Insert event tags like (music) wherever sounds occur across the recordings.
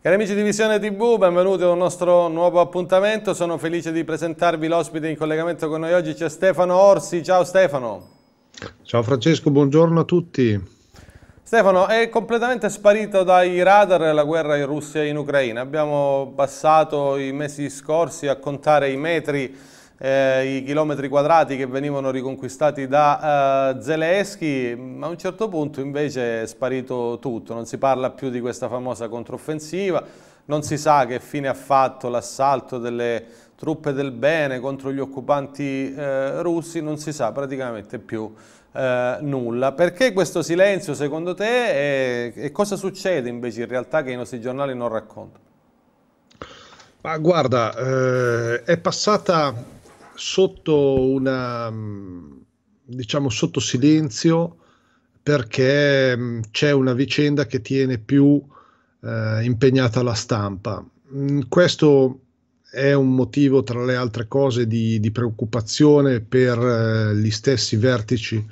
Cari amici di Visione TV, benvenuti a un nostro nuovo appuntamento. Sono felice di presentarvi l'ospite in collegamento con noi oggi, c'è Stefano Orsi. Ciao Stefano. Ciao Francesco, buongiorno a tutti. Stefano, è completamente sparito dai radar la guerra in Russia e in Ucraina. Abbiamo passato i mesi scorsi a contare i metri eh, i chilometri quadrati che venivano riconquistati da eh, Zelensky, ma a un certo punto invece è sparito tutto, non si parla più di questa famosa controffensiva, non si sa che fine ha fatto l'assalto delle truppe del bene contro gli occupanti eh, russi, non si sa praticamente più eh, nulla. Perché questo silenzio secondo te e, e cosa succede invece in realtà che i nostri giornali non raccontano? Ma guarda, eh, è passata sotto una diciamo sotto silenzio perché mm, c'è una vicenda che tiene più eh, impegnata la stampa. Mm, questo è un motivo, tra le altre cose, di, di preoccupazione per eh, gli stessi vertici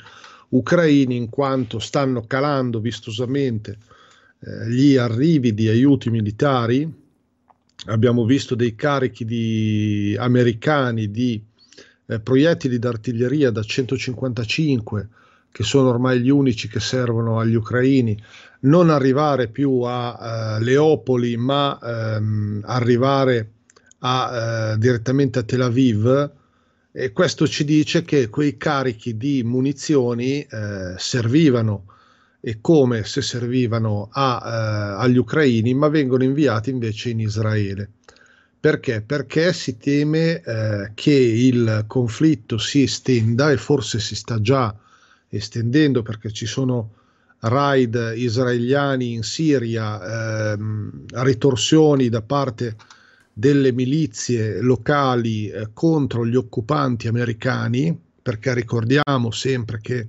ucraini, in quanto stanno calando vistosamente eh, gli arrivi di aiuti militari. Abbiamo visto dei carichi di americani di eh, proiettili d'artiglieria da 155 che sono ormai gli unici che servono agli ucraini, non arrivare più a uh, Leopoli, ma um, arrivare a, uh, direttamente a Tel Aviv. E questo ci dice che quei carichi di munizioni uh, servivano e come se servivano a, agli ucraini, ma vengono inviati invece in Israele. Perché? Perché si teme eh, che il conflitto si estenda e forse si sta già estendendo perché ci sono raid israeliani in Siria, ehm, ritorsioni da parte delle milizie locali eh, contro gli occupanti americani, perché ricordiamo sempre che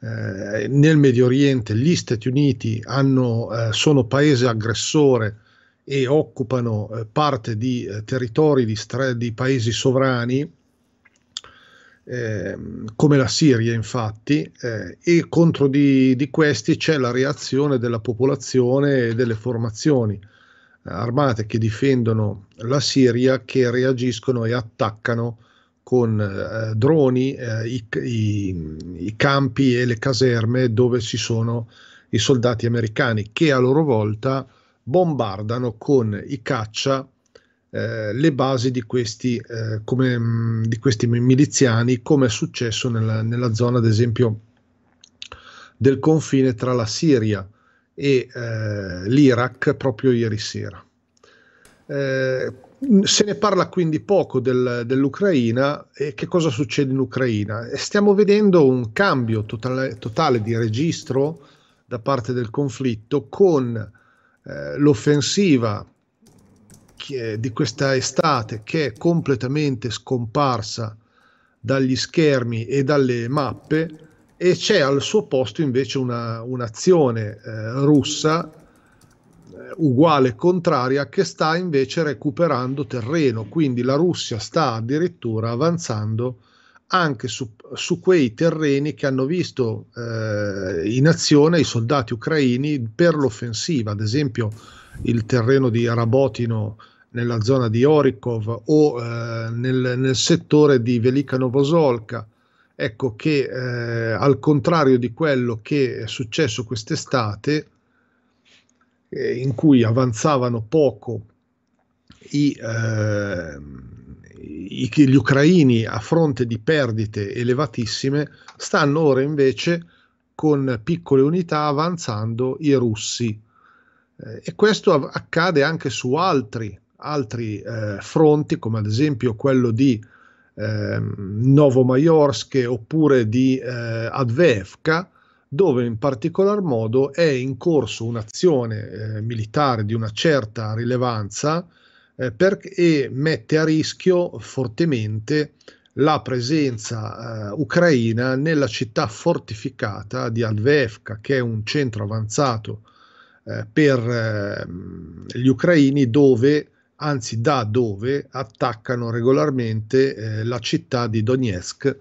eh, nel Medio Oriente gli Stati Uniti hanno, eh, sono paese aggressore e occupano eh, parte di eh, territori di, stra- di, paesi sovrani, eh, come la Siria infatti, eh, e contro di, di, questi c'è la reazione della popolazione e delle formazioni eh, armate che difendono la Siria, che reagiscono e attaccano con eh, droni i, i, i campi e le caserme dove ci sono i soldati americani, che a loro volta bombardano con i caccia eh, le basi di questi, eh, come, mm, di questi, miliziani, come è successo nella, nella, zona, ad esempio, del confine tra la Siria e eh, l'Iraq proprio ieri sera. Eh, se ne parla quindi poco del, dell'Ucraina e che cosa succede in Ucraina? Stiamo vedendo un cambio totale, totale di registro da parte del conflitto con eh, l'offensiva di questa estate che è completamente scomparsa dagli schermi e dalle mappe e c'è al suo posto invece una, un'azione eh, russa eh, uguale, contraria, che sta invece recuperando terreno, quindi la Russia sta addirittura avanzando anche su, su quei terreni che hanno visto eh, in azione i soldati ucraini per l'offensiva, ad esempio il terreno di Rabotino nella zona di Orikov o eh, nel, nel, settore di Velika Novosolka. Ecco che eh, al contrario di quello che è successo quest'estate, eh, in cui avanzavano poco i, eh, gli ucraini a fronte di perdite elevatissime stanno ora invece con piccole unità avanzando i russi. Eh, e questo accade anche su altri, altri eh, fronti come ad esempio quello di eh, Novomayorsk oppure di eh, Advevka dove in particolar modo è in corso un'azione eh, militare di una certa rilevanza eh, per, e mette a rischio fortemente la presenza eh, ucraina nella città fortificata di Alvevka, che è un centro avanzato eh, per ehm, gli ucraini dove, anzi da dove, attaccano regolarmente eh, la città di Donetsk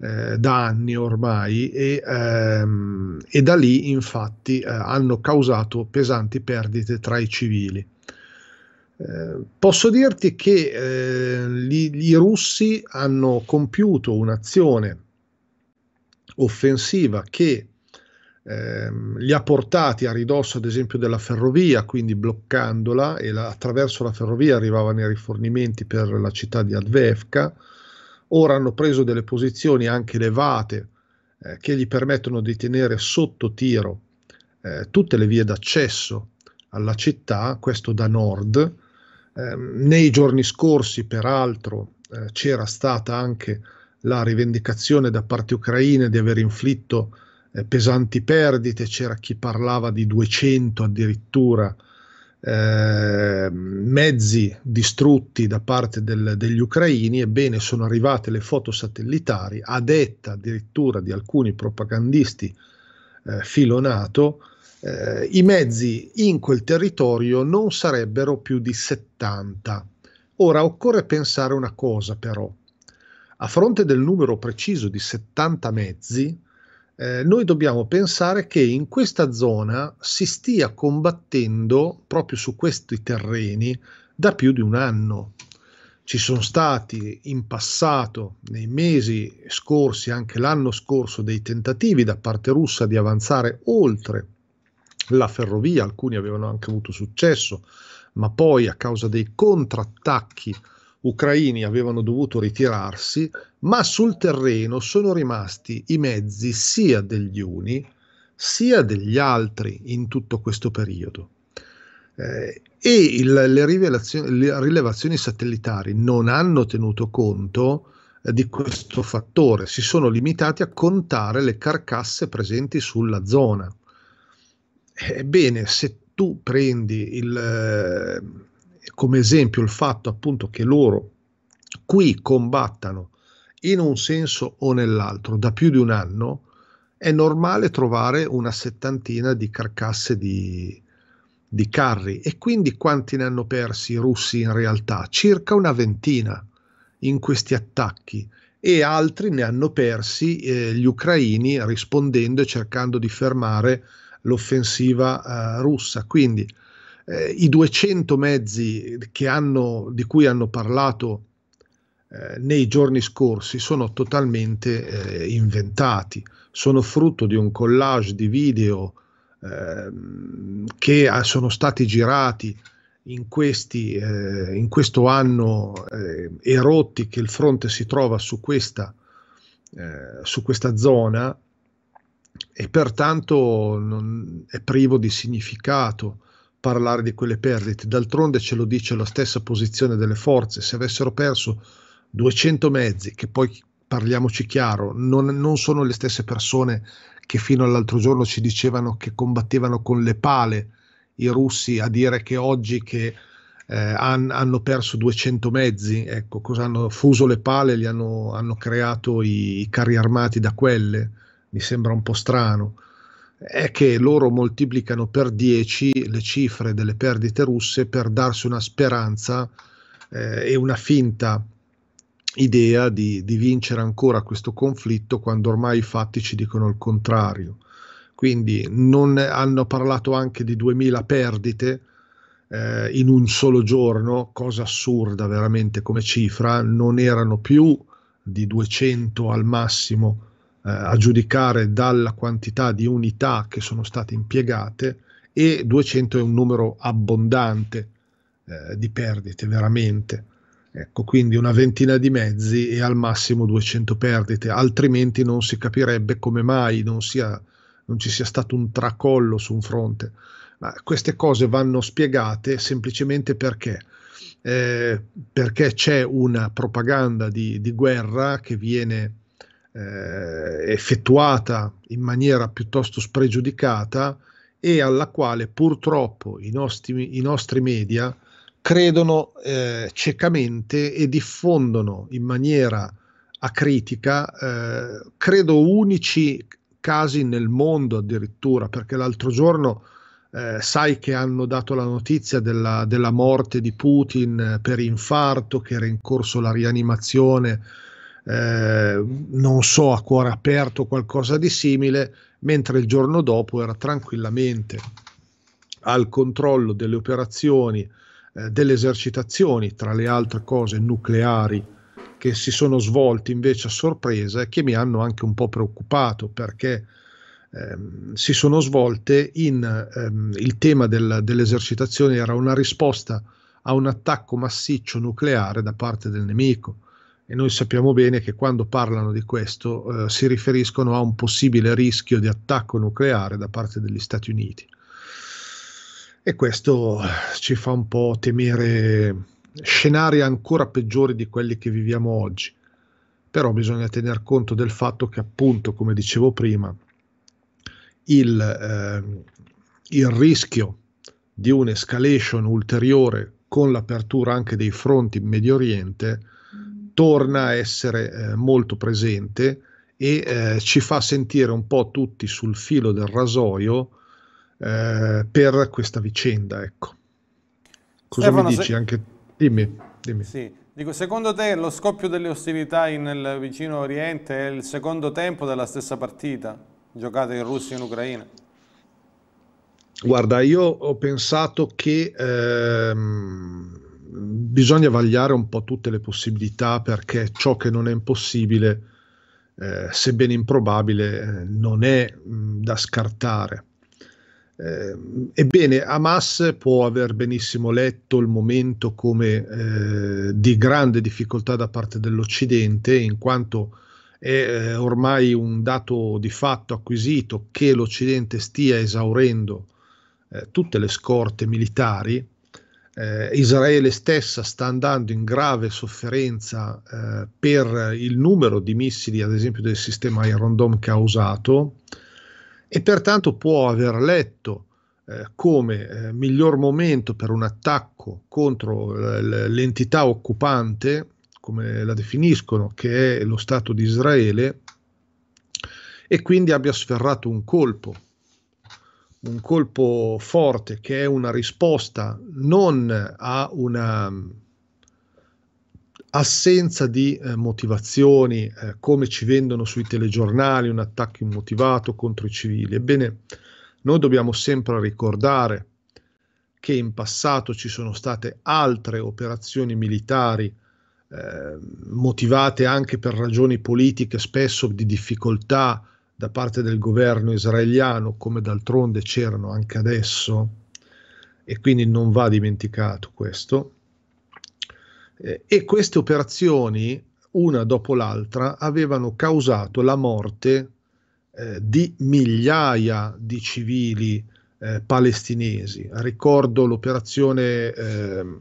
eh, da anni ormai e, ehm, e, da lì infatti eh, hanno causato pesanti perdite tra i civili. Eh, posso dirti che eh, gli, i russi hanno compiuto un'azione offensiva che ehm, li ha portati a ridosso ad esempio della ferrovia, quindi bloccandola e la, attraverso la ferrovia arrivavano i rifornimenti per la città di Advevka, ora hanno preso delle posizioni anche elevate eh, che gli permettono di tenere sotto tiro eh, tutte le vie d'accesso alla città, questo da nord. Eh, nei giorni scorsi, peraltro, eh, c'era stata anche la rivendicazione da parte ucraina di aver inflitto eh, pesanti perdite, c'era chi parlava di 200 addirittura eh, mezzi distrutti da parte del, degli ucraini, ebbene sono arrivate le foto satellitari a detta addirittura di alcuni propagandisti eh, filonato, eh, i mezzi in quel territorio non sarebbero più di 70. Ora occorre pensare una cosa però, a fronte del numero preciso di 70 mezzi, eh, noi dobbiamo pensare che in questa zona si stia combattendo proprio su questi terreni da più di un anno. Ci sono stati in passato, nei mesi scorsi, anche l'anno scorso, dei tentativi da parte russa di avanzare oltre la ferrovia, alcuni avevano anche avuto successo, ma poi a causa dei contrattacchi ucraini avevano dovuto ritirarsi, ma sul terreno sono rimasti i mezzi sia degli uni sia degli altri in tutto questo periodo. Eh, e il, le, le, rilevazioni satellitari non hanno tenuto conto eh, di questo fattore, si sono limitati a contare le carcasse presenti sulla zona. Ebbene, se tu prendi il, eh, come esempio il fatto appunto che loro qui combattano in un senso o nell'altro da più di un anno, è normale trovare una settantina di carcasse di, di carri e quindi quanti ne hanno persi i russi in realtà? Circa una ventina in questi attacchi e altri ne hanno persi eh, gli ucraini rispondendo e cercando di fermare l'offensiva eh, russa. Quindi eh, i 200 mezzi hanno, di cui hanno parlato eh, nei giorni scorsi sono totalmente eh, inventati, sono frutto di un collage di video ehm, che sono stati girati in, questi, eh, in questo anno eh, erotti che il fronte si trova su questa, eh, su questa zona e pertanto non, è privo di significato parlare di quelle perdite. D'altronde ce lo dice la stessa posizione delle forze. Se avessero perso 200 mezzi, che poi parliamoci chiaro, non, non sono le stesse persone che fino all'altro giorno ci dicevano che combattevano con le pale i russi a dire che oggi che eh, han, hanno perso 200 mezzi, ecco, cosa hanno fuso le pale, li hanno, hanno creato i, i carri armati da quelle, mi sembra un po' strano è che loro moltiplicano per 10 le cifre delle perdite russe per darsi una speranza eh, e una finta idea di, di, vincere ancora questo conflitto quando ormai i fatti ci dicono il contrario. Quindi non hanno parlato anche di 2000 perdite eh, in un solo giorno, cosa assurda veramente come cifra, non erano più di 200 al massimo eh, a giudicare dalla quantità di unità che sono state impiegate e 200 è un numero abbondante eh, di perdite veramente. Ecco, quindi una ventina di mezzi e al massimo 200 perdite, altrimenti non si capirebbe come mai non, sia, non ci sia stato un tracollo su un fronte. Ma queste cose vanno spiegate semplicemente perché, eh, perché c'è una propaganda di, di guerra che viene eh, effettuata in maniera piuttosto spregiudicata e alla quale purtroppo i nostri, i nostri media credono eh, ciecamente e diffondono in maniera acritica, eh, credo unici casi nel mondo addirittura, perché l'altro giorno eh, sai che hanno dato la notizia della, della morte di Putin per infarto, che era in corso la rianimazione eh, non so, a cuore aperto qualcosa di simile, mentre il giorno dopo era tranquillamente al controllo delle operazioni, eh, delle esercitazioni, tra le altre cose nucleari, che si sono svolte invece a sorpresa e che mi hanno anche un po' preoccupato perché ehm, si sono svolte in ehm, il tema del, delle esercitazioni era una risposta a un attacco massiccio nucleare da parte del nemico e noi sappiamo bene che quando parlano di questo eh, si riferiscono a un possibile rischio di attacco nucleare da parte degli Stati Uniti. E questo ci fa un po' temere scenari ancora peggiori di quelli che viviamo oggi. Però bisogna tener conto del fatto che appunto, come dicevo prima, il, eh, il rischio di un'escalation ulteriore con l'apertura anche dei fronti in Medio Oriente torna a essere eh, molto presente e eh, ci fa sentire un po' tutti sul filo del rasoio eh, per questa vicenda. Ecco. Cosa Stefano, mi dici? Se... Anche... Dimmi, dimmi. Sì. Dico, secondo te lo scoppio delle ostilità nel vicino Oriente è il secondo tempo della stessa partita giocata in Russia e in Ucraina? Guarda, io ho pensato che ehm, bisogna vagliare un po' tutte le possibilità perché ciò che non è impossibile, eh, sebbene improbabile, non è mh, da scartare. Eh, ebbene, Hamas può aver benissimo letto il momento come eh, di grande difficoltà da parte dell'Occidente, in quanto è eh, ormai un dato di fatto acquisito che l'Occidente stia esaurendo eh, tutte le scorte militari eh, Israele stessa sta andando in grave sofferenza eh, per il numero di missili, ad esempio del sistema Iron Dome che ha usato, e pertanto può aver letto eh, come eh, miglior momento per un attacco contro l'entità occupante, come la definiscono, che è lo Stato di Israele, e quindi abbia sferrato un colpo un colpo forte che è una risposta non a una mm, assenza di eh, motivazioni eh, come ci vendono sui telegiornali un attacco immotivato contro i civili. Ebbene, noi dobbiamo sempre ricordare che in passato ci sono state altre operazioni militari eh, motivate anche per ragioni politiche, spesso di difficoltà da parte del governo israeliano, come d'altronde c'erano anche adesso, e quindi non va dimenticato questo. Eh, e queste operazioni, una dopo l'altra, avevano causato la morte eh, di migliaia di civili eh, palestinesi. Ricordo l'operazione ehm,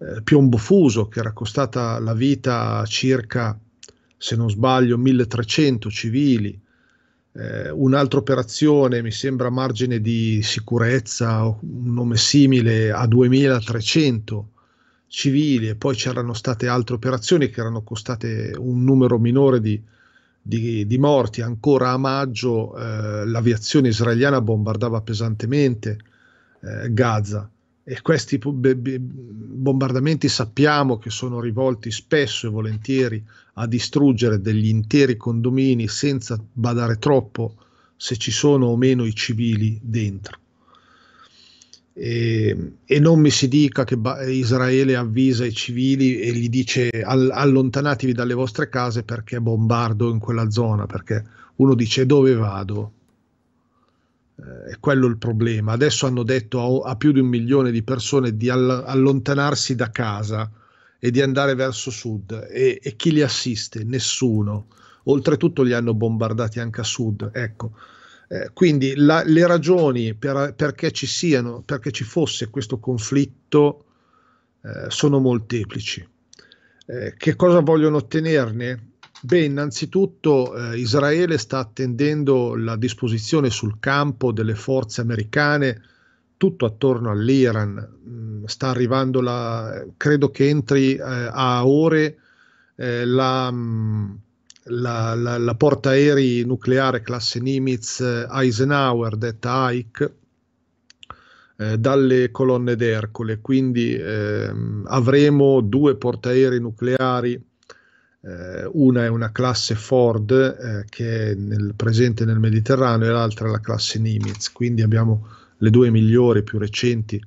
eh, Piombo Fuso, che era costata la vita a circa, se non sbaglio, 1300 civili, eh, un'altra operazione, mi sembra margine di sicurezza, un nome simile, a 2300 civili e poi c'erano state altre operazioni che erano costate un numero minore di, di, di morti. Ancora a maggio eh, l'aviazione israeliana bombardava pesantemente eh, Gaza e questi bombardamenti sappiamo che sono rivolti spesso e volentieri a distruggere degli interi condomini senza badare troppo se ci sono o meno i civili dentro. E, e non mi si dica che Israele avvisa i civili e gli dice all, allontanatevi dalle vostre case perché bombardo in quella zona, perché uno dice dove vado? Eh, è quello il problema. Adesso hanno detto a, a più di un milione di persone di all- allontanarsi da casa e di andare verso sud e, e, chi li assiste? Nessuno. Oltretutto li hanno bombardati anche a sud. Ecco. Eh, quindi la, le ragioni per, perché ci siano, perché ci fosse questo conflitto eh, sono molteplici. Eh, che cosa vogliono ottenerne? Beh, innanzitutto eh, Israele sta attendendo la disposizione sul campo delle forze americane tutto attorno all'Iran. Mm, sta arrivando la, credo che entri eh, a ore eh, la, mm, la, la, la portaerei nucleare classe Nimitz eh, Eisenhower, detta AIC, eh, dalle colonne d'Ercole. Quindi ehm, avremo due portaerei nucleari Eh, una è una classe Ford eh, che è nel, presente nel Mediterraneo e l'altra è la classe Nimitz, quindi abbiamo le due migliori più recenti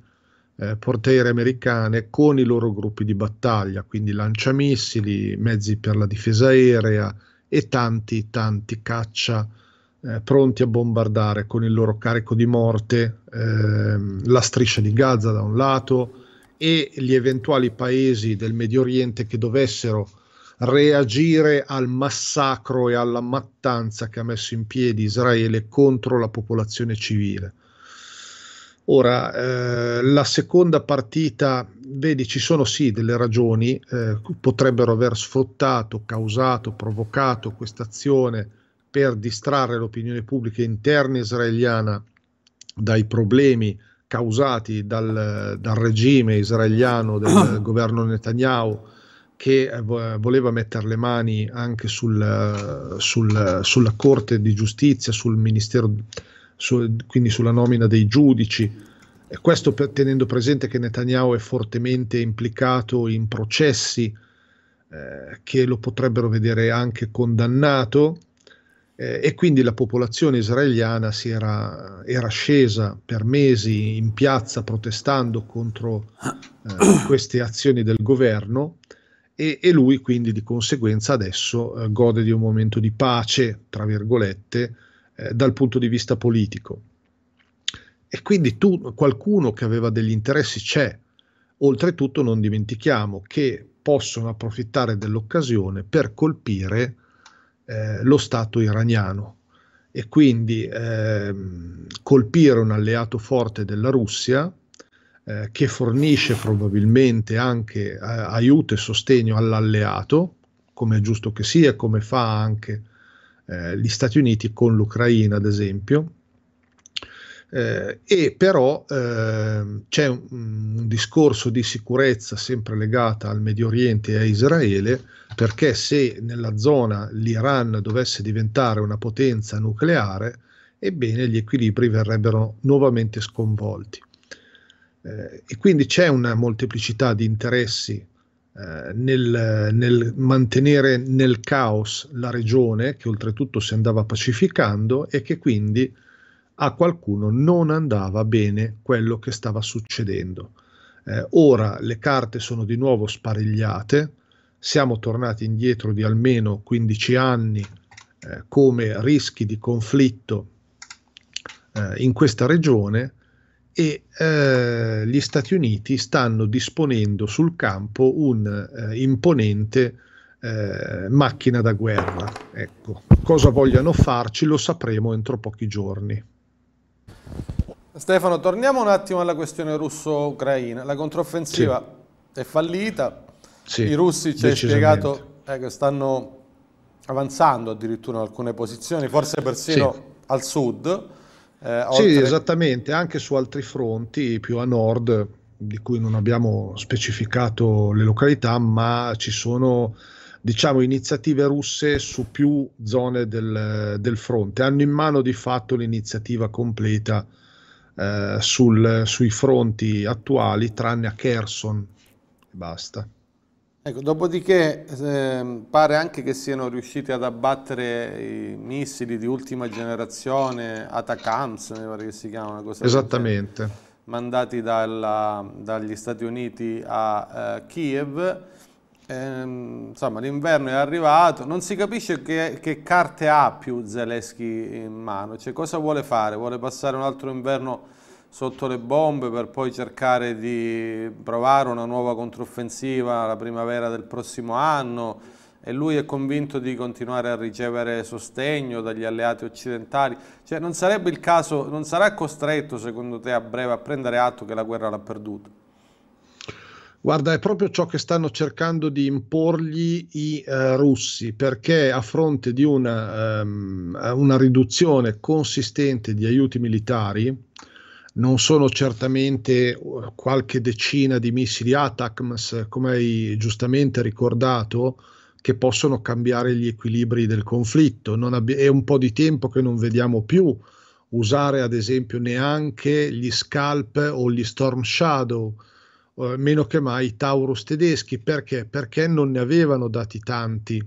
eh, portaerei americane con i loro gruppi di battaglia, quindi lanciamissili, mezzi per la difesa aerea e tanti, tanti caccia eh, pronti a bombardare con il loro carico di morte eh, la striscia di Gaza da un lato e gli eventuali paesi del Medio Oriente che dovessero reagire al massacro e alla mattanza che ha messo in piedi Israele contro la popolazione civile. Ora, eh, la seconda partita, vedi, ci sono sì delle ragioni, eh, potrebbero aver sfruttato, causato, provocato questa azione per distrarre l'opinione pubblica interna israeliana dai problemi causati dal, dal regime israeliano del (coughs) governo Netanyahu che eh, voleva mettere le mani anche sul, sul, sulla Corte di Giustizia, sul Ministero su, quindi sulla nomina dei giudici. E questo per, tenendo presente che Netanyahu è fortemente implicato in processi eh, che lo potrebbero vedere anche condannato eh, e quindi la popolazione israeliana si era, era, scesa per mesi in piazza protestando contro eh, (coughs) queste azioni del governo e, e, lui quindi di conseguenza adesso eh, gode di un momento di pace, tra virgolette, eh, dal punto di vista politico. E quindi tu, qualcuno che aveva degli interessi c'è. Oltretutto non dimentichiamo che possono approfittare dell'occasione per colpire eh, lo Stato iraniano e quindi eh, colpire un alleato forte della Russia eh, che fornisce probabilmente anche eh, aiuto e sostegno all'alleato, come è giusto che sia, come fa anche eh, gli Stati Uniti con l'Ucraina, ad esempio. Eh, e però eh, c'è un, un, discorso di sicurezza sempre legata al Medio Oriente e a Israele, perché se nella zona l'Iran dovesse diventare una potenza nucleare, ebbene gli equilibri verrebbero nuovamente sconvolti. Eh, e quindi c'è una molteplicità di interessi nel, nel, mantenere nel caos la regione, che oltretutto si andava pacificando e che quindi a qualcuno non andava bene quello che stava succedendo. Eh, ora le carte sono di nuovo sparigliate, siamo tornati indietro di almeno 15 anni eh, come rischi di conflitto eh, in questa regione e eh, gli Stati Uniti stanno disponendo sul campo un eh, imponente eh, macchina da guerra. Ecco, cosa vogliano farci lo sapremo entro pochi giorni. Stefano, torniamo un attimo alla questione russo-ucraina. La controffensiva sì. è fallita, sì, i russi ci hai spiegato eh, che stanno avanzando addirittura in alcune posizioni, forse persino sì. al sud. Eh, oltre... Sì, esattamente, anche su altri fronti più a nord, di cui non abbiamo specificato le località, ma ci sono diciamo, iniziative russe su più zone del, del fronte. Hanno in mano di fatto l'iniziativa completa eh, sul, sui fronti attuali, tranne a Kherson. Basta. Ecco, dopodiché eh, pare anche che siano riusciti ad abbattere i missili di ultima generazione, Atacams, mi pare che si chiama una cosa Esattamente. Così, mandati dalla, dagli Stati Uniti a eh, Kiev. Eh, insomma, l'inverno è arrivato, non si capisce che, che, carte ha più Zelensky in mano, cioè cosa vuole fare? Vuole passare un altro inverno sotto le bombe per poi cercare di provare una nuova controffensiva la primavera del prossimo anno e lui è convinto di continuare a ricevere sostegno dagli alleati occidentali. Cioè non sarebbe il caso, non sarà costretto secondo te a breve a prendere atto che la guerra l'ha perduta? Guarda, è proprio ciò che stanno cercando di imporgli i uh, russi, perché a fronte di una, um, una riduzione consistente di aiuti militari, non sono certamente uh, qualche decina di missili ATACMS, come hai giustamente ricordato, che possono cambiare gli equilibri del conflitto. Abbi- è un po' di tempo che non vediamo più usare ad esempio neanche gli Scalp o gli Storm Shadow eh, meno che mai i Taurus tedeschi. Perché? Perché non ne avevano dati tanti.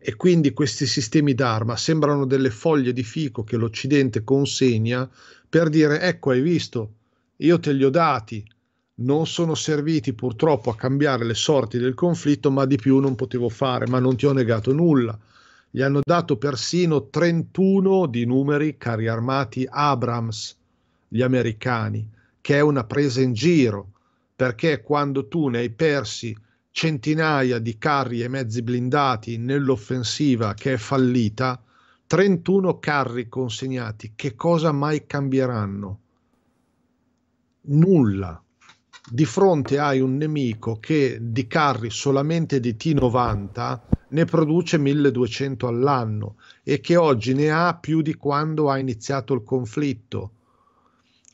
E quindi questi sistemi d'arma sembrano delle foglie di fico che l'Occidente consegna per dire ecco hai visto, io te li ho dati, non sono serviti purtroppo a cambiare le sorti del conflitto, ma di più non potevo fare, ma non ti ho negato nulla. Gli hanno dato persino 31 di numeri carri armati Abrams, gli americani, che è una presa in giro, perché quando tu ne hai persi centinaia di carri e mezzi blindati nell'offensiva che è fallita, 31 carri consegnati, che cosa mai cambieranno? Nulla. Di fronte hai un nemico che di carri solamente di T90 ne produce 1200 all'anno e che oggi ne ha più di quando ha iniziato il conflitto.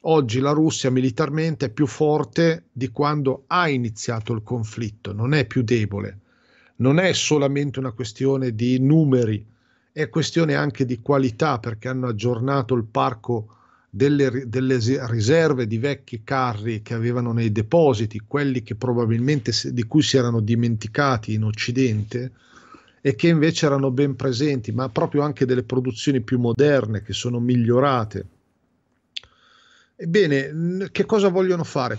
Oggi la Russia militarmente è più forte di quando ha iniziato il conflitto, non è più debole. Non è solamente una questione di numeri, è questione anche di qualità perché hanno aggiornato il parco delle, delle, riserve di vecchi carri che avevano nei depositi, quelli che probabilmente di cui si erano dimenticati in Occidente e che invece erano ben presenti, ma proprio anche delle produzioni più moderne che sono migliorate. Ebbene, che cosa vogliono fare?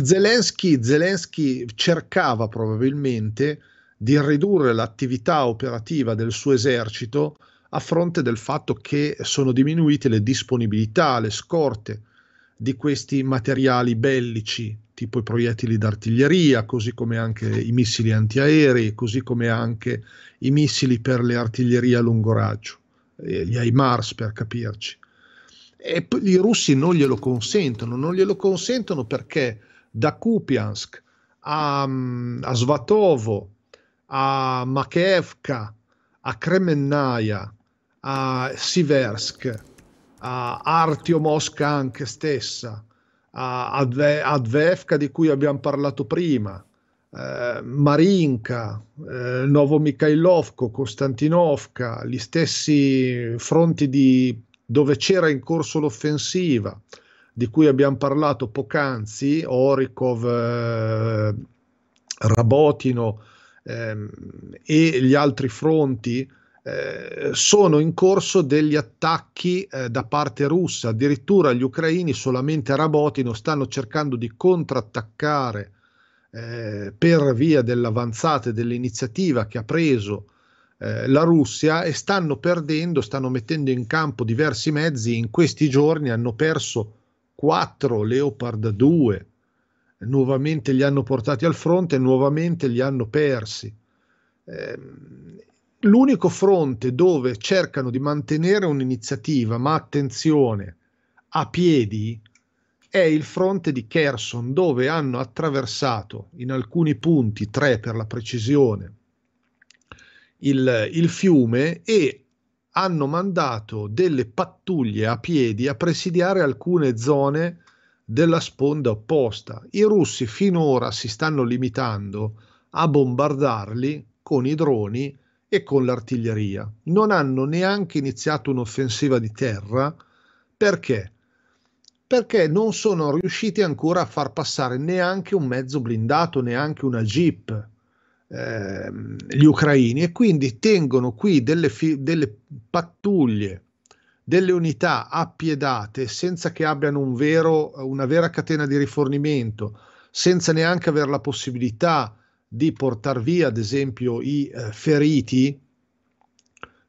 Zelensky, Zelensky cercava probabilmente di ridurre l'attività operativa del suo esercito a fronte del fatto che sono diminuite le disponibilità, le scorte di questi materiali bellici, tipo i proiettili d'artiglieria, così come anche i missili antiaerei, così come anche i missili per le artiglierie a lungo raggio, eh, gli HIMARS per capirci. E i russi non glielo consentono, non glielo consentono perché da Kupiansk a, a Svatovo, a Makevka, a Kremennaia, a Siversk, a Artyomovsk anche stessa, a Advevka di cui abbiamo parlato prima, eh, Marinka, eh, Novomikailovko, Kostantinovka, gli stessi fronti di, dove c'era in corso l'offensiva di cui abbiamo parlato poc'anzi, Orikov, eh, Rabotino, ehm, e gli altri fronti, eh, sono in corso degli attacchi eh, da parte russa. Addirittura gli ucraini solamente a Rabotino stanno cercando di contrattaccare eh, per via dell'avanzata e dell'iniziativa che ha preso eh, la Russia e stanno perdendo, stanno mettendo in campo diversi mezzi. In questi giorni hanno perso quattro Leopard 2 nuovamente li hanno portati al fronte nuovamente li hanno persi. Eh, l'unico fronte dove cercano di mantenere un'iniziativa, ma attenzione, a piedi, è il fronte di Kherson, dove hanno attraversato in alcuni punti, tre per la precisione, il, il fiume e hanno mandato delle pattuglie a piedi a presidiare alcune zone della sponda opposta. I russi finora si stanno limitando a bombardarli con i droni e con l'artiglieria. Non hanno neanche iniziato un'offensiva di terra perché? Perché non sono riusciti ancora a far passare neanche un mezzo blindato, neanche una jeep eh, gli ucraini e quindi tengono qui delle, fi- delle pattuglie delle unità appiedate senza che abbiano un vero, una vera catena di rifornimento, senza neanche avere la possibilità di portare via, ad esempio, i eh, feriti,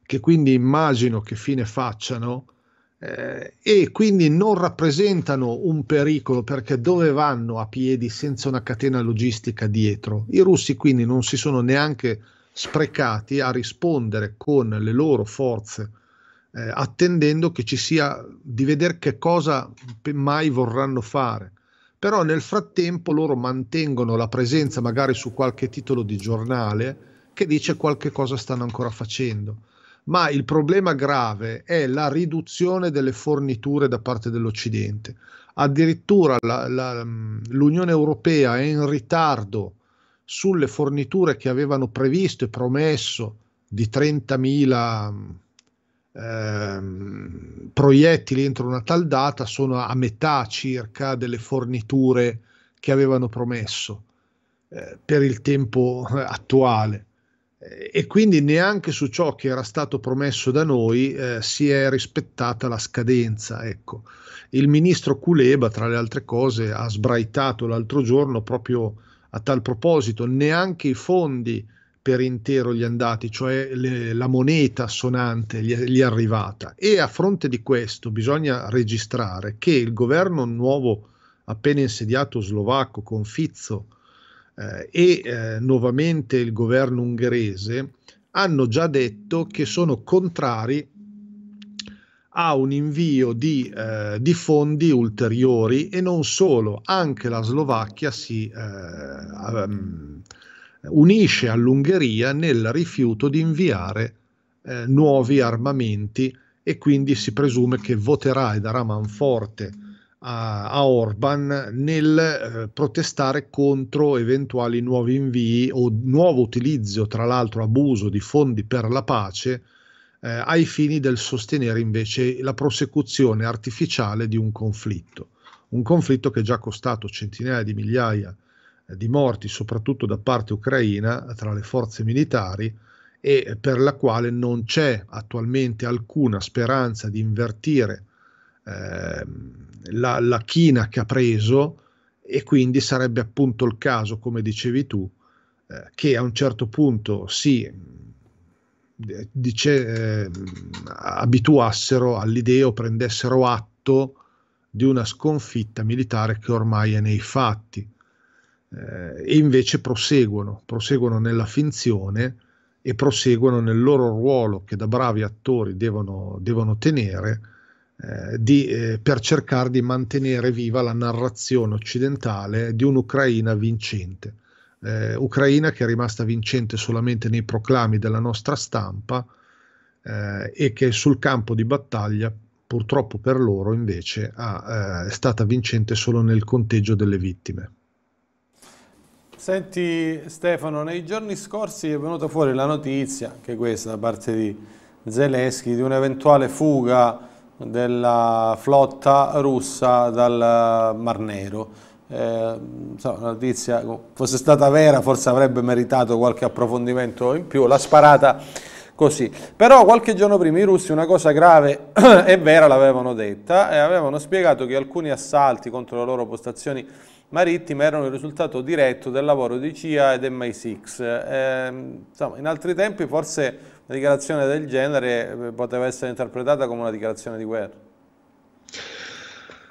che quindi immagino che fine facciano, eh, e quindi non rappresentano un pericolo perché dove vanno a piedi senza una catena logistica dietro? I russi quindi non si sono neanche sprecati a rispondere con le loro forze eh, attendendo che ci sia di vedere che cosa mai vorranno fare. Però nel frattempo loro mantengono la presenza magari su qualche titolo di giornale che dice qualche cosa stanno ancora facendo. Ma il problema grave è la riduzione delle forniture da parte dell'Occidente. Addirittura la, la, l'Unione Europea è in ritardo sulle forniture che avevano previsto e promesso di 30.000 ehm, proiettili entro una tal data sono a metà circa delle forniture che avevano promesso eh, per il tempo eh, attuale eh, e quindi neanche su ciò che era stato promesso da noi eh, si è rispettata la scadenza. Ecco. Il ministro Kuleba, tra le altre cose, ha sbraitato l'altro giorno proprio a tal proposito, neanche i fondi per intero gli andati, cioè le, la moneta sonante gli gli è, arrivata. E a fronte di questo bisogna registrare che il governo nuovo appena insediato slovacco con Fizzo eh, e eh, nuovamente il governo ungherese hanno già detto che sono contrari a un invio di, eh, di, fondi ulteriori e non solo, anche la Slovacchia si um, unisce all'Ungheria nel rifiuto di inviare eh, nuovi armamenti e quindi si presume che voterà e darà manforte a, a Orban nel eh, protestare contro eventuali nuovi invii o nuovo utilizzo, tra l'altro abuso di fondi per la pace eh, ai fini del sostenere invece la prosecuzione artificiale di un conflitto. Un conflitto che è già costato centinaia di migliaia di di morti, soprattutto da parte ucraina, tra le forze militari e per la quale non c'è attualmente alcuna speranza di invertire eh, la, la china che ha preso e quindi sarebbe appunto il caso, come dicevi tu, eh, che a un certo punto si dice, eh, abituassero all'idea o prendessero atto di una sconfitta militare che ormai è nei fatti eh, e invece proseguono, proseguono nella finzione e proseguono nel loro ruolo che da bravi attori devono, devono tenere eh, di, eh, per cercare di mantenere viva la narrazione occidentale di un'Ucraina vincente. Eh, Ucraina che è rimasta vincente solamente nei proclami della nostra stampa eh, e che sul campo di battaglia purtroppo per loro invece ha, eh, è stata vincente solo nel conteggio delle vittime. Senti Stefano, nei giorni scorsi è venuta fuori la notizia, anche questa da parte di Zelensky, di un'eventuale fuga della flotta russa dal Mar Nero. Eh, so, la notizia fosse stata vera forse avrebbe meritato qualche approfondimento in più, l'ha sparata così. Però qualche giorno prima i russi una cosa grave (clears throat) e vera l'avevano detta e avevano spiegato che alcuni assalti contro le loro postazioni marittime erano il risultato diretto del lavoro di CIA ed MI6. Eh, insomma, in altri tempi forse una dichiarazione del genere eh, poteva essere interpretata come una dichiarazione di guerra.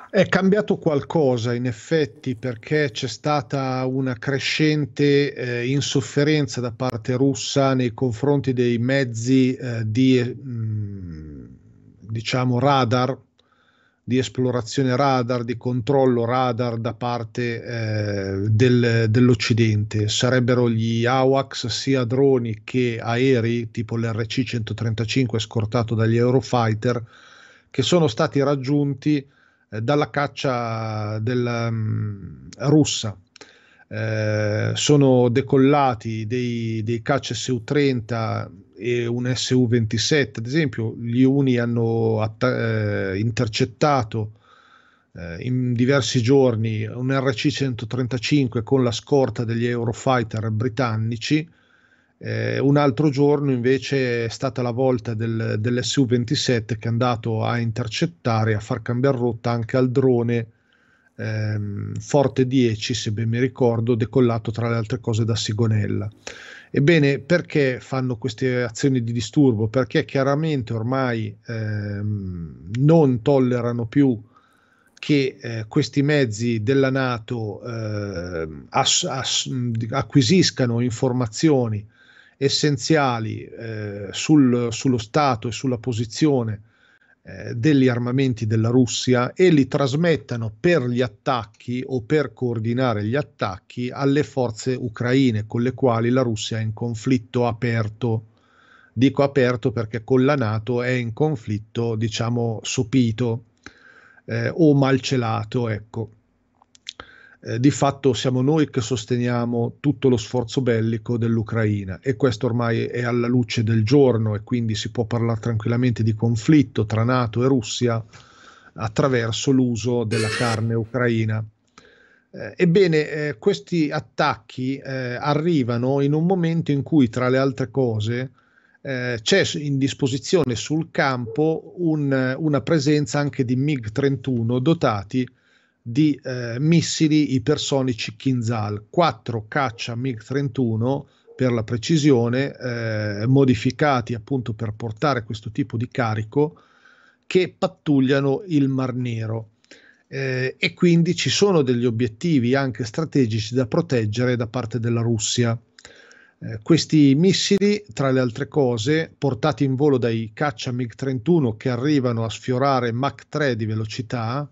È cambiato qualcosa in effetti perché c'è stata una crescente eh, insofferenza da parte russa nei confronti dei mezzi eh, di mh, mm, diciamo radar di esplorazione radar, di controllo radar da parte eh, del, dell'Occidente. Sarebbero gli AWACS sia droni che aerei, tipo l'RC-135 scortato dagli Eurofighter, che sono stati raggiunti eh, dalla caccia della, um, russa. Eh, sono decollati dei, dei caccia Su-30 e un SU-27, ad esempio, gli Uni hanno atta- eh, intercettato eh, in diversi giorni un RC-135 con la scorta degli Eurofighter britannici, eh, un altro giorno invece è stata la volta del, dell'SU-27 che è andato a intercettare, a far cambiare rotta anche al drone ehm, Forte 10, se ben mi ricordo, decollato tra le altre cose da Sigonella. Ebbene, perché fanno queste azioni di disturbo? Perché chiaramente ormai ehm, non tollerano più che eh, questi mezzi della Nato eh, ass- ass- acquisiscano informazioni essenziali eh, sul, sullo Stato e sulla posizione eh, degli armamenti della Russia e li trasmettano per gli attacchi o per coordinare gli attacchi alle forze ucraine con le quali la Russia è in conflitto aperto. Dico aperto perché con la Nato è in conflitto, diciamo, sopito eh, o malcelato, ecco. Eh, di fatto siamo noi che sosteniamo tutto lo sforzo bellico dell'Ucraina e questo ormai è alla luce del giorno e quindi si può parlare tranquillamente di conflitto tra Nato e Russia attraverso l'uso della carne ucraina. Eh, ebbene, eh, questi attacchi eh, arrivano in un momento in cui, tra le altre cose, eh, c'è in disposizione sul campo un, una presenza anche di MiG-31 dotati di eh, missili ipersonici Kinzhal, quattro caccia MiG-31 per la precisione, eh, modificati appunto per portare questo tipo di carico che pattugliano il Mar Nero. Eh, e quindi ci sono degli obiettivi anche strategici da proteggere da parte della Russia. Eh, questi missili, tra le altre cose, portati in volo dai caccia MiG-31 che arrivano a sfiorare Mach 3 di velocità,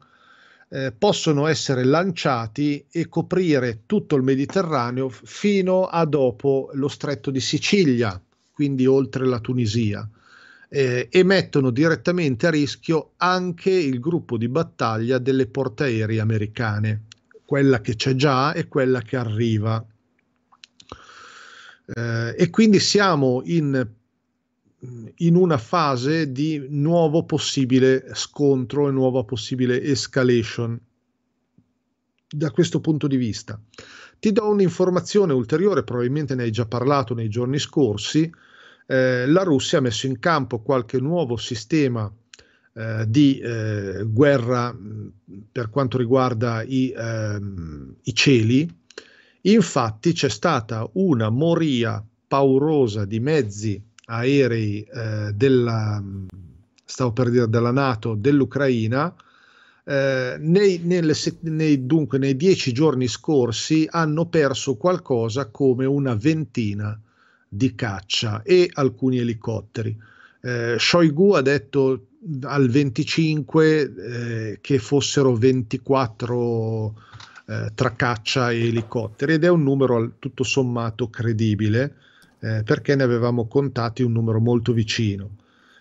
eh, possono essere lanciati e coprire tutto il Mediterraneo fino a dopo lo stretto di Sicilia, quindi oltre la Tunisia, eh, e mettono direttamente a rischio anche il gruppo di battaglia delle portaerei americane, quella che c'è già e quella che arriva. Eh, e quindi siamo in in una fase di nuovo possibile scontro e nuova possibile escalation da questo punto di vista. Ti do un'informazione ulteriore, probabilmente ne hai già parlato nei giorni scorsi. Eh, la Russia ha messo in campo qualche nuovo sistema eh, di eh, guerra per quanto riguarda i, ehm, i cieli. Infatti c'è stata una moria paurosa di mezzi aerei eh, della, stavo per dire della Nato, dell'Ucraina, eh, nei, nelle, nei, dunque nei dieci giorni scorsi hanno perso qualcosa come una ventina di caccia e alcuni elicotteri. Eh, Shoigu ha detto al 25 eh, che fossero 24 eh, tra caccia e elicotteri ed è un numero tutto sommato credibile eh, perché ne avevamo contati un numero molto vicino.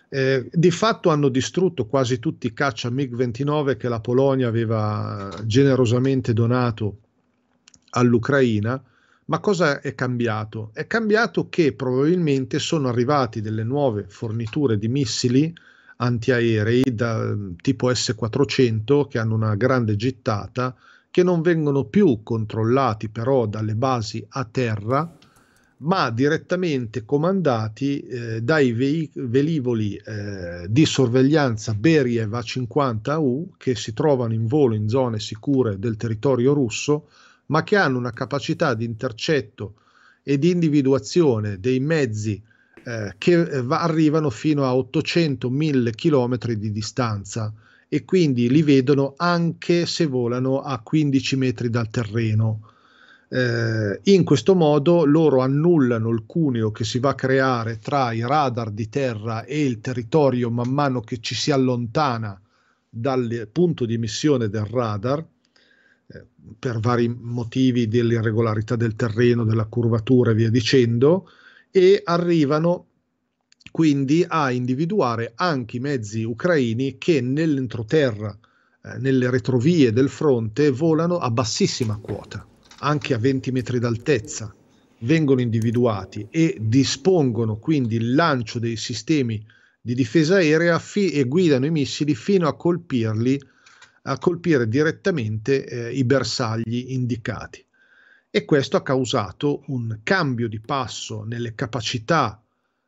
Eh, di fatto hanno distrutto quasi tutti i caccia MiG-29 che la Polonia aveva generosamente donato all'Ucraina, ma cosa è cambiato? È cambiato che probabilmente sono arrivati delle nuove forniture di missili antiaerei da tipo S-400 che hanno una grande gittata, che non vengono più controllati però dalle basi a terra, ma direttamente comandati eh, dai ve- velivoli eh, di sorveglianza Beriev A-50U che si trovano in volo in zone sicure del territorio russo, ma che hanno una capacità di intercetto e di individuazione dei mezzi eh, che eh, va- arrivano fino a 800-1000 km di distanza e quindi li vedono anche se volano a 15 metri dal terreno eh, in questo modo loro annullano il cuneo che si va a creare tra i radar di terra e il territorio man mano che ci si allontana dal punto di emissione del radar eh, per vari motivi dell'irregolarità del terreno, della curvatura e via dicendo, e arrivano quindi a individuare anche i mezzi ucraini che nell'entroterra, eh, nelle retrovie del fronte, volano a bassissima quota anche a 20 metri d'altezza, vengono individuati e dispongono quindi il lancio dei sistemi di difesa aerea fi- e guidano i missili fino a colpirli, a colpire direttamente eh, i bersagli indicati. E questo ha causato un cambio di passo nelle capacità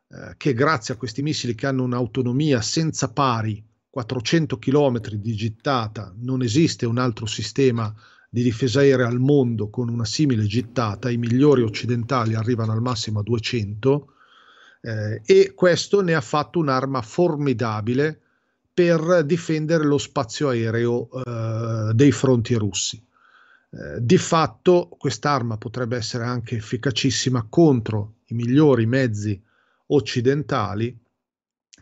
eh, che grazie a questi missili che hanno un'autonomia senza pari, 400 km di gittata, non esiste un altro sistema di difesa aerea al mondo con una simile gittata, i migliori occidentali arrivano al massimo a 200 eh, e questo ne ha fatto un'arma formidabile per difendere lo spazio aereo eh, dei fronti russi. Eh, di fatto quest'arma potrebbe essere anche efficacissima contro i migliori mezzi occidentali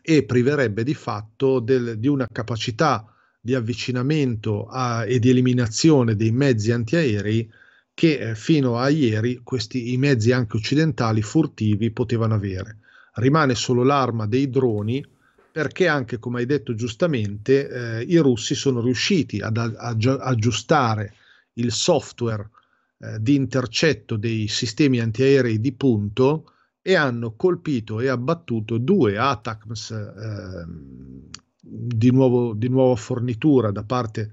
e priverebbe di fatto del, di una capacità di avvicinamento a, e di eliminazione dei mezzi antiaerei che eh, fino a ieri questi, i mezzi anche occidentali furtivi potevano avere. Rimane solo l'arma dei droni perché anche, come hai detto giustamente, eh, i russi sono riusciti ad, aggiustare il software eh, di intercetto dei sistemi antiaerei di punto e hanno colpito e abbattuto due ATACMS eh, di, nuovo, di, nuova fornitura da parte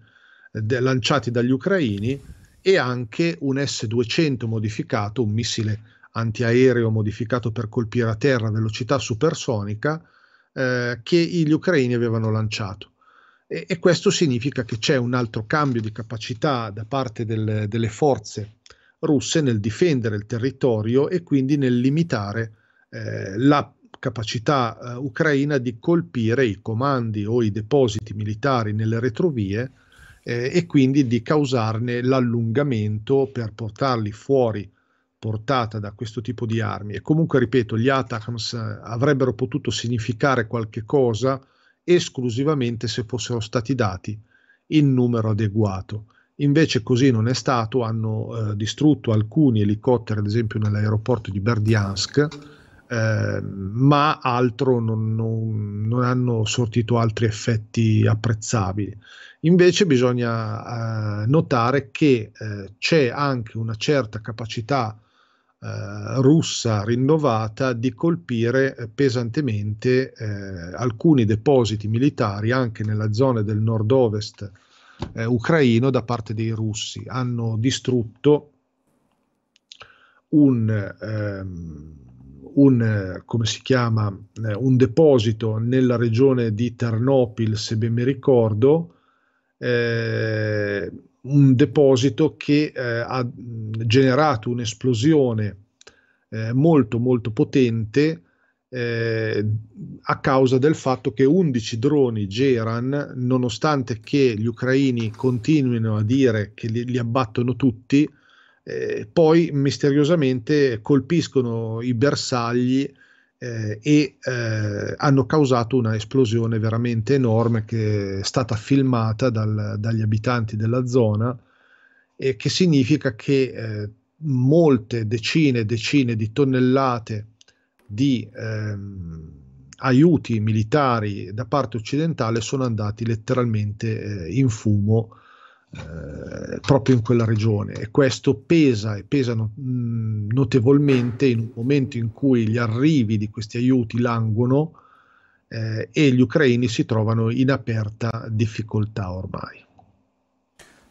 de, lanciati dagli ucraini e anche un S-200 modificato, un missile antiaereo modificato per colpire a terra a velocità supersonica eh, che gli ucraini avevano lanciato. E, e, questo significa che c'è un altro cambio di capacità da parte del, delle forze russe nel difendere il territorio e quindi nel limitare eh, la capacità eh, ucraina di colpire i comandi o i depositi militari nelle retrovie eh, e quindi di causarne l'allungamento per portarli fuori portata da questo tipo di armi. E comunque, ripeto, gli ATACMS avrebbero potuto significare qualche cosa esclusivamente se fossero stati dati in numero adeguato. Invece così non è stato, hanno eh, distrutto alcuni elicotteri, ad esempio nell'aeroporto di Berdiansk, eh, ma altro non, non, non, hanno sortito altri effetti apprezzabili. Invece bisogna eh, notare che eh, c'è anche una certa capacità eh, russa rinnovata di colpire eh, pesantemente eh, alcuni depositi militari anche nella zona del nord-ovest ucraino da parte dei russi. Hanno distrutto un, ehm, un, si chiama, eh, un deposito nella regione di Ternopil, se ben mi ricordo, eh, un deposito che eh, ha generato un'esplosione eh, molto molto potente eh, a causa del fatto che 11 droni Geran, nonostante che gli ucraini continuino a dire che li, li abbattono tutti, eh, poi misteriosamente colpiscono i bersagli eh, e eh, hanno causato una esplosione veramente enorme che è stata filmata dal, dagli abitanti della zona e che significa che eh, molte decine e decine di tonnellate di ehm, aiuti militari da parte occidentale sono andati letteralmente eh, in fumo eh, proprio in quella regione e questo pesa e pesa no, mh, notevolmente in un momento in cui gli arrivi di questi aiuti languono eh, e gli ucraini si trovano in aperta difficoltà ormai.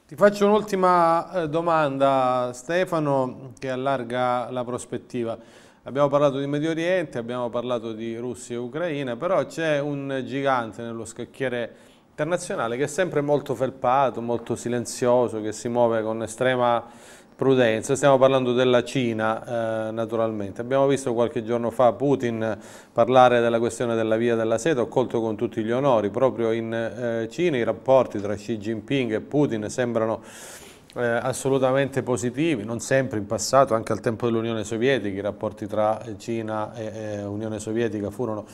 Ti faccio un'ultima eh, domanda Stefano che allarga la prospettiva. Abbiamo parlato di Medio Oriente, abbiamo parlato di Russia e Ucraina, però c'è un gigante nello scacchiere internazionale che è sempre molto felpato, molto silenzioso, che si muove con estrema prudenza. Stiamo parlando della Cina, eh, naturalmente. Abbiamo visto qualche giorno fa Putin parlare della questione della via della seta, ho colto con tutti gli onori. Proprio in eh, Cina i rapporti tra Xi Jinping e Putin sembrano eh, assolutamente positivi, non sempre in passato, anche al tempo dell'Unione Sovietica i rapporti tra Cina e, e Unione Sovietica furono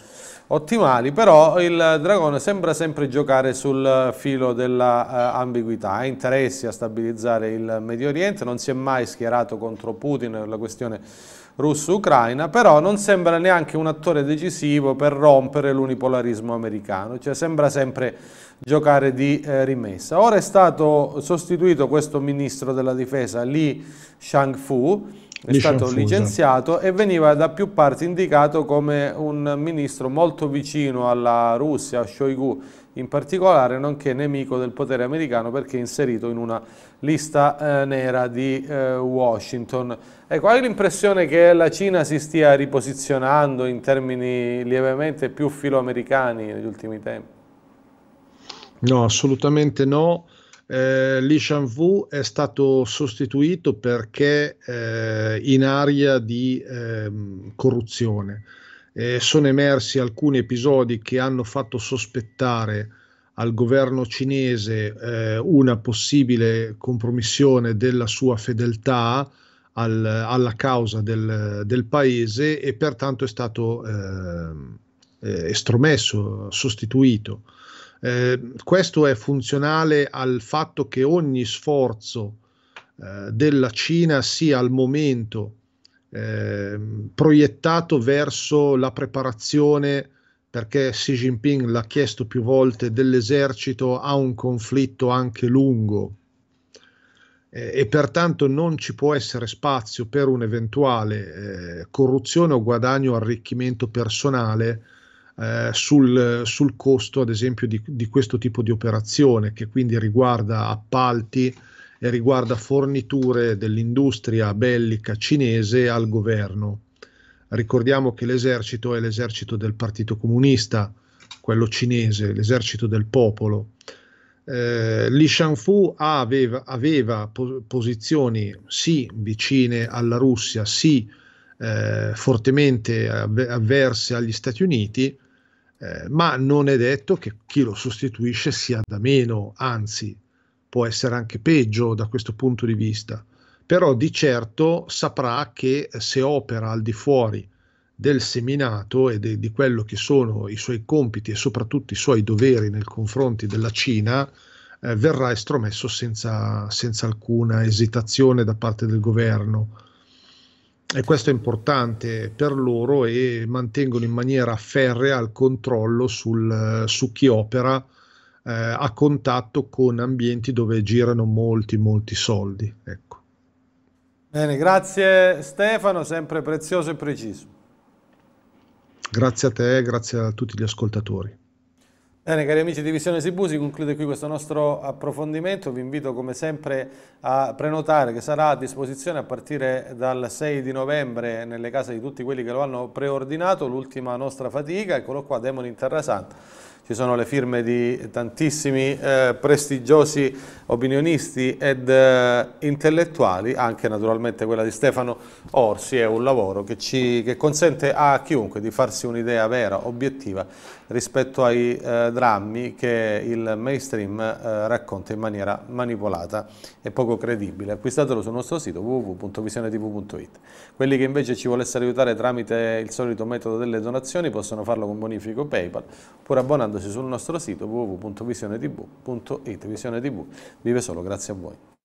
ottimali, però il Dragone sembra sempre giocare sul filo dell'ambiguità, ha interessi a stabilizzare il Medio Oriente, non si è mai schierato contro Putin la questione russo-ucraina, però non sembra neanche un attore decisivo per rompere l'unipolarismo americano, cioè sembra sempre giocare di eh, rimessa. Ora è stato sostituito questo ministro della difesa, Li Shang-Fu, è Li stato licenziato e veniva da più parti indicato come un ministro molto vicino alla Russia, a Shoigu in particolare, nonché nemico del potere americano perché inserito in una lista eh, nera di eh, Washington. Ecco, hai l'impressione che la Cina si stia riposizionando in termini lievemente più filoamericani negli ultimi tempi? No, assolutamente no. Eh, Li Shanwu è stato sostituito perché eh, in area di eh, corruzione. Sono emersi alcuni episodi che hanno fatto sospettare al governo cinese eh, una possibile compromissione della sua fedeltà al, alla causa del, del, paese e pertanto è stato eh, eh, estromesso, sostituito. Eh, questo è funzionale al fatto che ogni sforzo eh, della Cina sia al momento eh, proiettato verso la preparazione, perché Xi Jinping l'ha chiesto più volte, dell'esercito a un conflitto anche lungo. E pertanto non ci può essere spazio per un'eventuale eh, corruzione o guadagno o arricchimento personale eh, sul, sul, costo, ad esempio, di, di, questo tipo di operazione, che quindi riguarda appalti e riguarda forniture dell'industria bellica cinese al governo. Ricordiamo che l'esercito è l'esercito del Partito Comunista, quello cinese, l'esercito del popolo. Eh, Li Shangfu aveva, aveva po- posizioni sì vicine alla Russia, sì eh, fortemente avverse agli Stati Uniti, eh, ma non è detto che chi lo sostituisce sia da meno, anzi può essere anche peggio da questo punto di vista però di certo saprà che se opera al di fuori del seminato e de, di quello che sono i suoi compiti e soprattutto i suoi doveri nei confronti della Cina, eh, verrà estromesso senza, senza alcuna esitazione da parte del governo. E questo è importante per loro e mantengono in maniera ferrea il controllo sul, su chi opera eh, a contatto con ambienti dove girano molti, molti soldi. Ecco. Bene, grazie Stefano, sempre prezioso e preciso. Grazie a te, grazie a tutti gli ascoltatori. Bene, cari amici di Visione Sibu, si conclude qui questo nostro approfondimento. Vi invito come sempre a prenotare che sarà a disposizione a partire dal 6 di novembre nelle case di tutti quelli che lo hanno preordinato, l'ultima nostra fatica, eccolo qua, Demoni in Terra Santa ci sono le firme di tantissimi eh, prestigiosi opinionisti ed eh, intellettuali, anche naturalmente quella di Stefano Orsi, è un lavoro che, ci, che consente a chiunque di farsi un'idea vera, obiettiva, rispetto ai eh, drammi che il mainstream eh, racconta in maniera manipolata e poco credibile. Acquistatelo sul nostro sito www.visionetv.it. Quelli che invece ci volessero aiutare tramite il solito metodo delle donazioni possono farlo con bonifico PayPal oppure abbonandosi sul nostro sito www.visionetv.it. Visione TV vive solo grazie a voi.